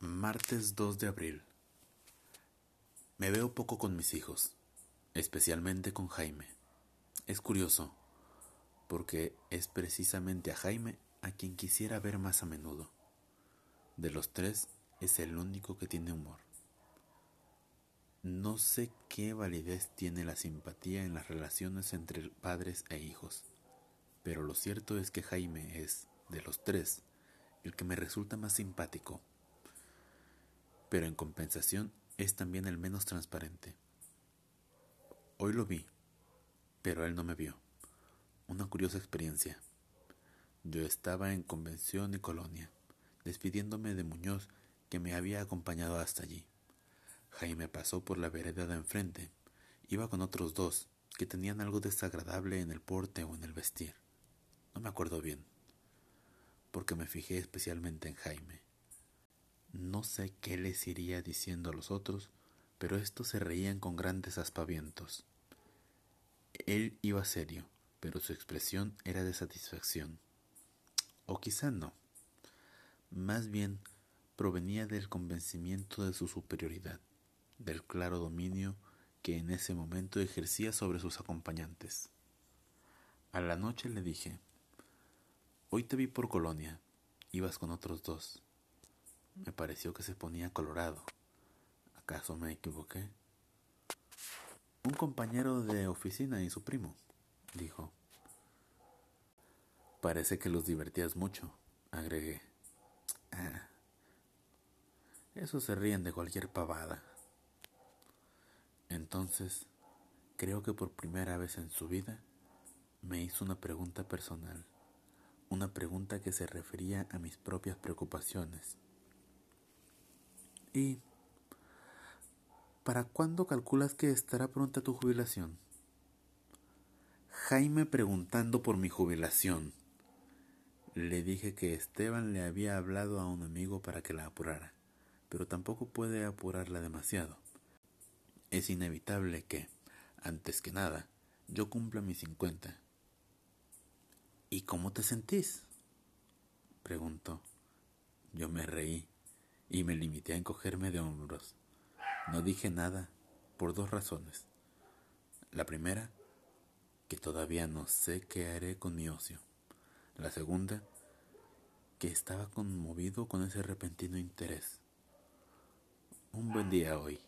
Martes 2 de abril. Me veo poco con mis hijos, especialmente con Jaime. Es curioso, porque es precisamente a Jaime a quien quisiera ver más a menudo. De los tres, es el único que tiene humor. No sé qué validez tiene la simpatía en las relaciones entre padres e hijos, pero lo cierto es que Jaime es, de los tres, el que me resulta más simpático pero en compensación es también el menos transparente. Hoy lo vi, pero él no me vio. Una curiosa experiencia. Yo estaba en convención y colonia, despidiéndome de Muñoz, que me había acompañado hasta allí. Jaime pasó por la vereda de enfrente. Iba con otros dos, que tenían algo desagradable en el porte o en el vestir. No me acuerdo bien, porque me fijé especialmente en Jaime. No sé qué les iría diciendo a los otros, pero estos se reían con grandes aspavientos. Él iba serio, pero su expresión era de satisfacción. O quizá no. Más bien provenía del convencimiento de su superioridad, del claro dominio que en ese momento ejercía sobre sus acompañantes. A la noche le dije, Hoy te vi por Colonia, ibas con otros dos. Me pareció que se ponía colorado. ¿Acaso me equivoqué? Un compañero de oficina y su primo, dijo. Parece que los divertías mucho, agregué. Ah, eso se ríen de cualquier pavada. Entonces, creo que por primera vez en su vida, me hizo una pregunta personal, una pregunta que se refería a mis propias preocupaciones ¿Y para cuándo calculas que estará pronta tu jubilación? Jaime preguntando por mi jubilación. Le dije que Esteban le había hablado a un amigo para que la apurara, pero tampoco puede apurarla demasiado. Es inevitable que, antes que nada, yo cumpla mis cincuenta. ¿Y cómo te sentís? preguntó. Yo me reí y me limité a encogerme de hombros. No dije nada por dos razones. La primera, que todavía no sé qué haré con mi ocio. La segunda, que estaba conmovido con ese repentino interés. Un buen día hoy.